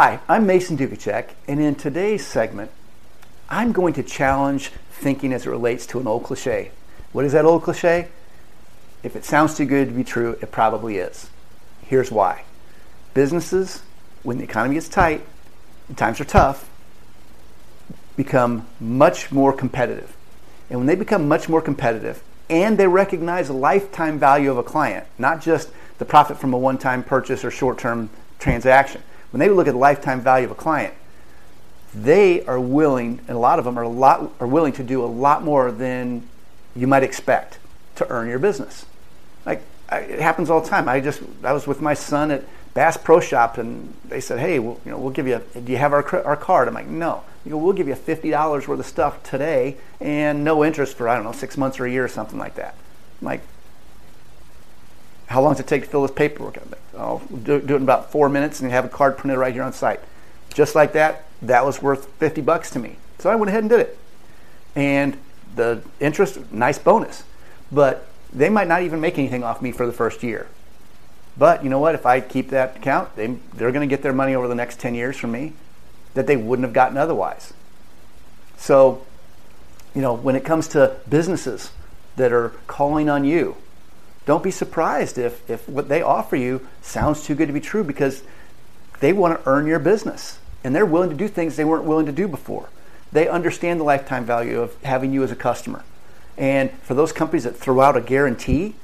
Hi, I'm Mason Duchatschek, and in today's segment, I'm going to challenge thinking as it relates to an old cliche. What is that old cliche? If it sounds too good to be true, it probably is. Here's why. Businesses, when the economy gets tight and times are tough, become much more competitive. And when they become much more competitive and they recognize the lifetime value of a client, not just the profit from a one time purchase or short term transaction, when they look at the lifetime value of a client, they are willing, and a lot of them are a lot are willing to do a lot more than you might expect to earn your business. Like I, it happens all the time. I just I was with my son at Bass Pro Shop, and they said, "Hey, we'll, you know, we'll give you. A, do you have our our card?" I'm like, "No." You go, "We'll give you fifty dollars worth of stuff today, and no interest for I don't know six months or a year or something like that." I'm like, how long does it take to fill this paperwork? Oh, do, do it in about four minutes and have a card printed right here on site. Just like that, that was worth 50 bucks to me. So I went ahead and did it. And the interest, nice bonus. But they might not even make anything off me for the first year. But you know what? If I keep that account, they, they're going to get their money over the next 10 years from me that they wouldn't have gotten otherwise. So, you know, when it comes to businesses that are calling on you, don't be surprised if, if what they offer you sounds too good to be true because they want to earn your business and they're willing to do things they weren't willing to do before. They understand the lifetime value of having you as a customer. And for those companies that throw out a guarantee,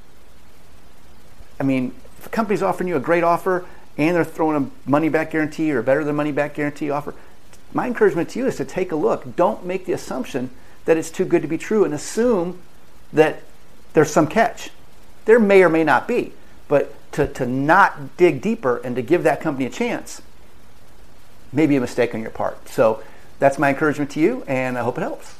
I mean, if a company's offering you a great offer and they're throwing a money back guarantee or a better than money back guarantee offer, my encouragement to you is to take a look. Don't make the assumption that it's too good to be true and assume that there's some catch. There may or may not be, but to, to not dig deeper and to give that company a chance may be a mistake on your part. So that's my encouragement to you, and I hope it helps.